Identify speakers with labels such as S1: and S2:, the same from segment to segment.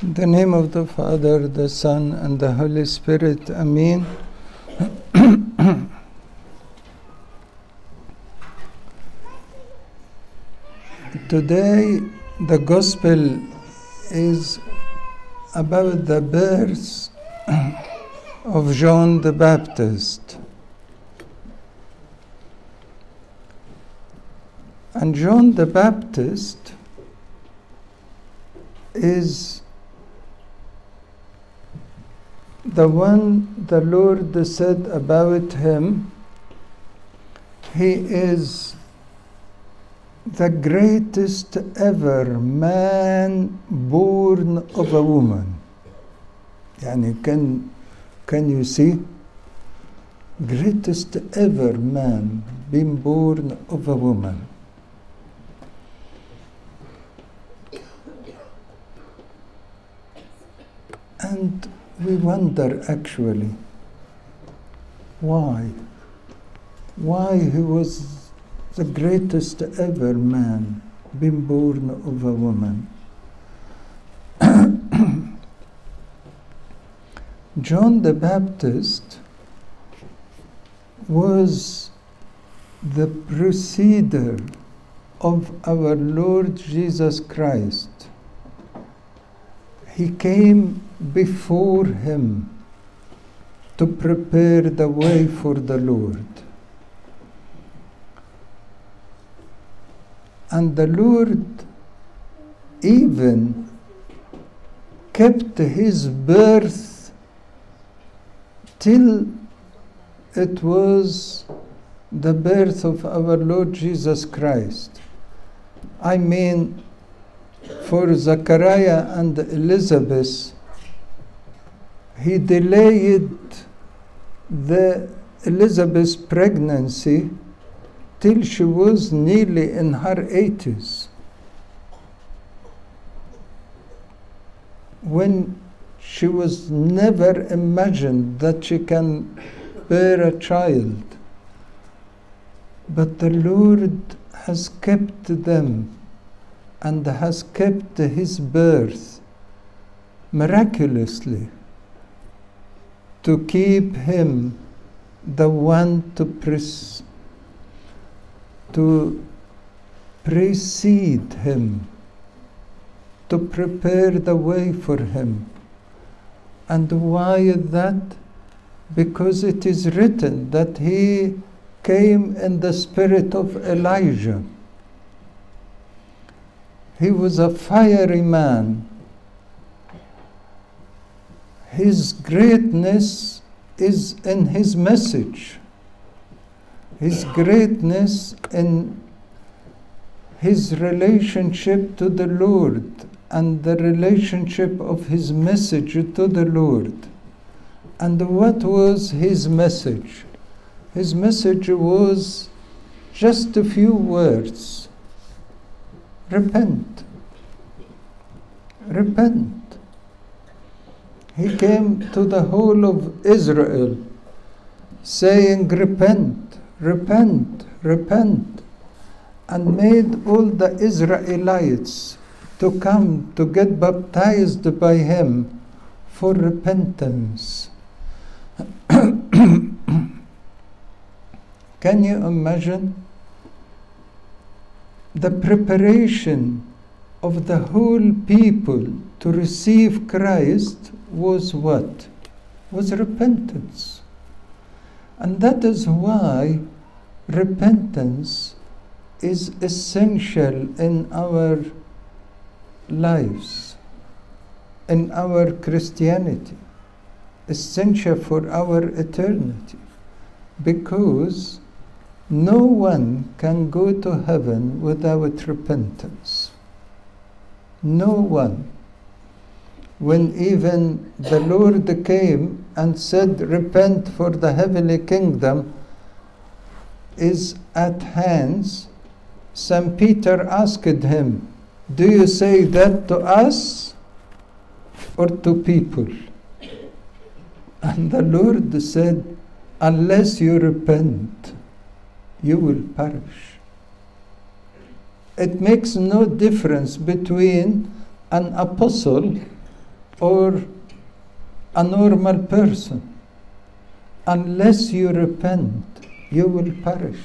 S1: In the name of the Father, the Son, and the Holy Spirit. Amen. Today, the Gospel is about the birth of John the Baptist. And John the Baptist is the one the Lord said about him, he is the greatest ever man born of a woman. Yani can, can you see? Greatest ever man being born of a woman. And we wonder actually why why he was the greatest ever man being born of a woman John the Baptist was the preceder of our Lord Jesus Christ. He came before him to prepare the way for the Lord. And the Lord even kept his birth till it was the birth of our Lord Jesus Christ. I mean, for Zachariah and Elizabeth, he delayed the Elizabeth's pregnancy till she was nearly in her 80s. When she was never imagined that she can bear a child. But the Lord has kept them and has kept his birth miraculously to keep him the one to pres- to precede him to prepare the way for him and why that? Because it is written that he came in the spirit of Elijah. He was a fiery man. His greatness is in his message. His greatness in his relationship to the Lord and the relationship of his message to the Lord. And what was his message? His message was just a few words repent. Repent. He came to the whole of Israel saying, Repent, repent, repent, and made all the Israelites to come to get baptized by him for repentance. Can you imagine the preparation of the whole people to receive Christ was what? Was repentance. And that is why repentance is essential in our lives, in our Christianity, essential for our eternity, because no one can go to heaven without repentance. No one. When even the Lord came and said, Repent, for the heavenly kingdom is at hand, St. Peter asked him, Do you say that to us or to people? And the Lord said, Unless you repent, you will perish. It makes no difference between an apostle or a normal person. Unless you repent, you will perish.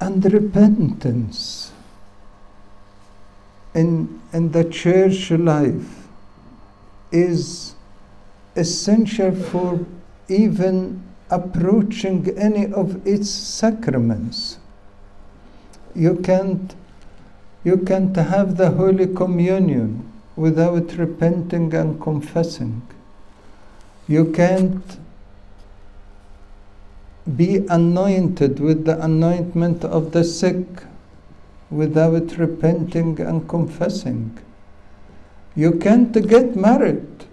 S1: And repentance in, in the church life is essential for even approaching any of its sacraments. You can't, you can't have the Holy Communion without repenting and confessing. You can't be anointed with the anointment of the sick without repenting and confessing. You can't get married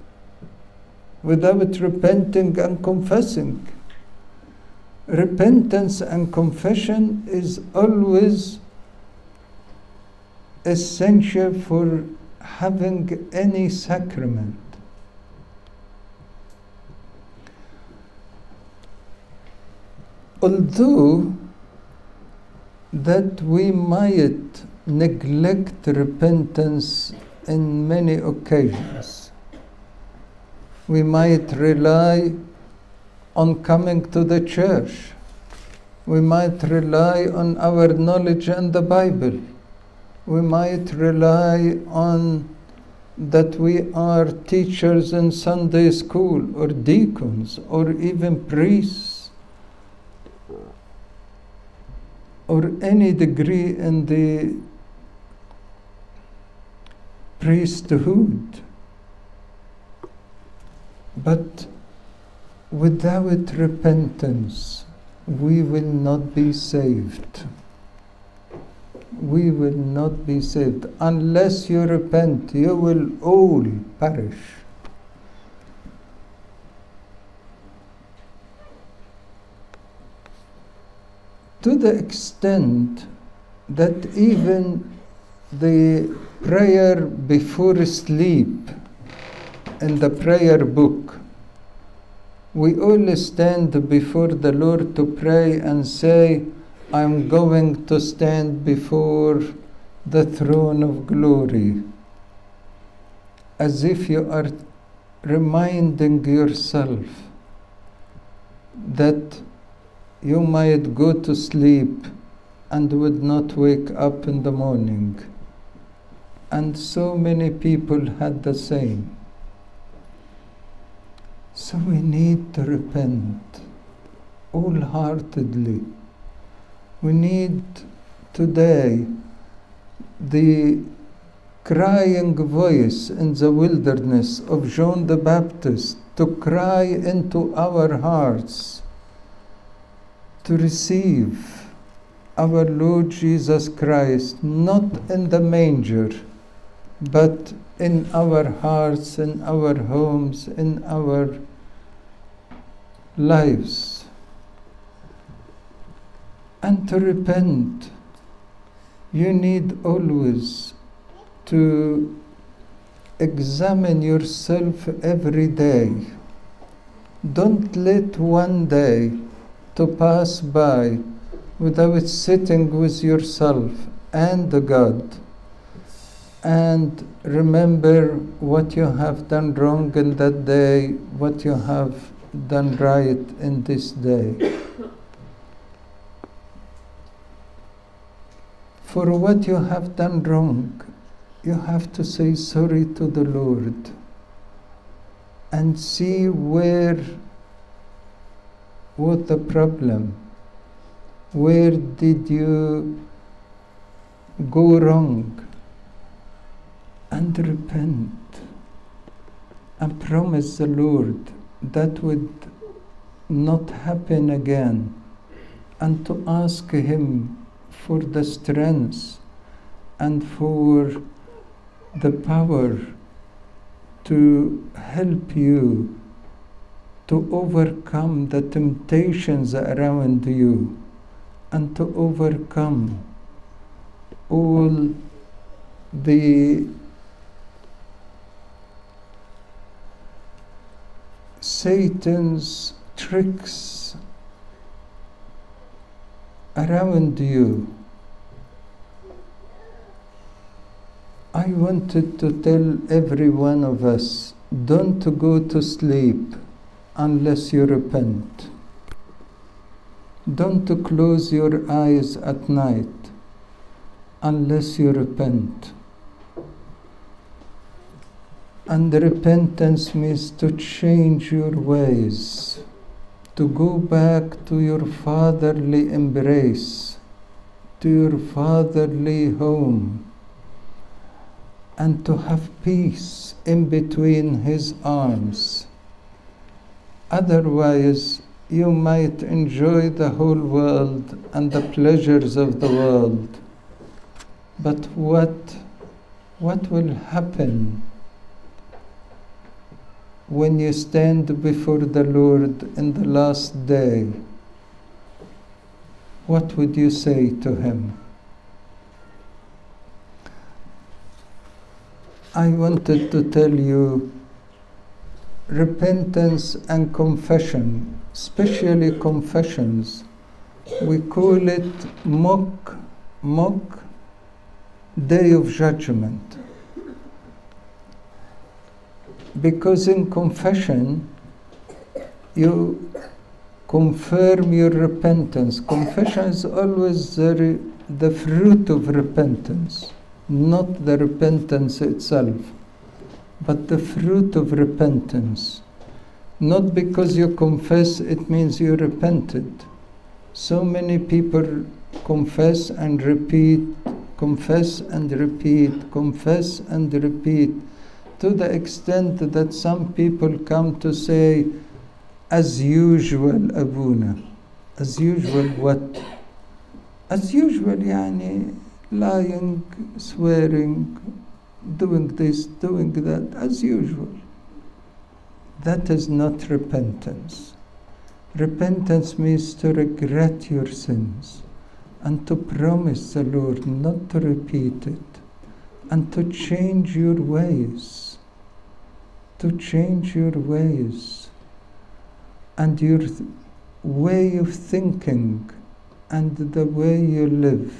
S1: without repenting and confessing. Repentance and confession is always essential for having any sacrament. Although that we might neglect repentance in many occasions, we might rely on coming to the church. We might rely on our knowledge and the Bible. We might rely on that we are teachers in Sunday school or deacons or even priests or any degree in the priesthood. But without repentance, we will not be saved. We will not be saved. Unless you repent, you will all perish. To the extent that even the prayer before sleep in the prayer book we all stand before the Lord to pray and say, I'm going to stand before the throne of glory. As if you are reminding yourself that you might go to sleep and would not wake up in the morning. And so many people had the same. So we need to repent wholeheartedly. We need today the crying voice in the wilderness of John the Baptist to cry into our hearts to receive our Lord Jesus Christ, not in the manger, but in our hearts, in our homes, in our lives. And to repent, you need always to examine yourself every day. Don't let one day to pass by without sitting with yourself and God and remember what you have done wrong in that day, what you have done right in this day. For what you have done wrong, you have to say sorry to the Lord and see where was the problem. Where did you go wrong? And repent and promise the Lord that would not happen again and to ask Him for the strength and for the power to help you to overcome the temptations around you and to overcome all the Satan's tricks around you. I wanted to tell every one of us don't go to sleep unless you repent. Don't close your eyes at night unless you repent. And repentance means to change your ways, to go back to your fatherly embrace, to your fatherly home, and to have peace in between his arms. Otherwise, you might enjoy the whole world and the pleasures of the world. But what, what will happen when you stand before the Lord in the last day? What would you say to Him? I wanted to tell you repentance and confession, especially confessions. We call it mock, mock day of judgment. Because in confession, you confirm your repentance. Confession is always the, the fruit of repentance, not the repentance itself, but the fruit of repentance. Not because you confess, it means you repented. So many people confess and repeat, confess and repeat, confess and repeat, to the extent that some people come to say, as usual, Abuna. As usual, what? As usual, yani, lying, swearing, doing this, doing that, as usual. That is not repentance. Repentance means to regret your sins and to promise the Lord not to repeat it and to change your ways. To change your ways and your way of thinking and the way you live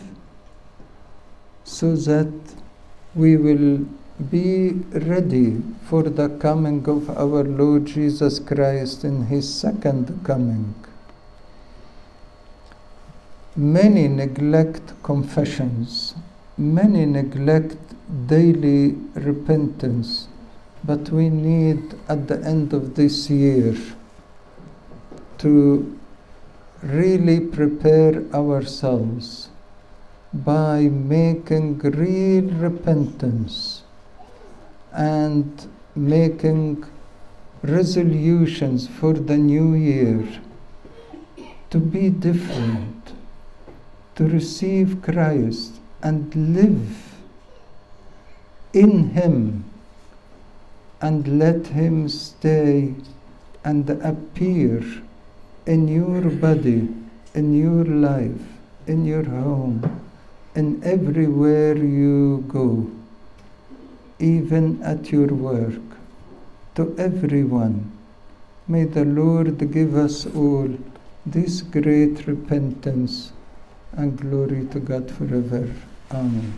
S1: so that we will be ready for the coming of our Lord Jesus Christ in his second coming. Many neglect confessions, many neglect daily repentance, but we need at the end of this year to really prepare ourselves by making real repentance and making resolutions for the new year to be different, to receive Christ and live in Him and let Him stay and appear in your body, in your life, in your home, in everywhere you go, even at your work, to everyone. May the Lord give us all this great repentance and glory to God forever. Amen.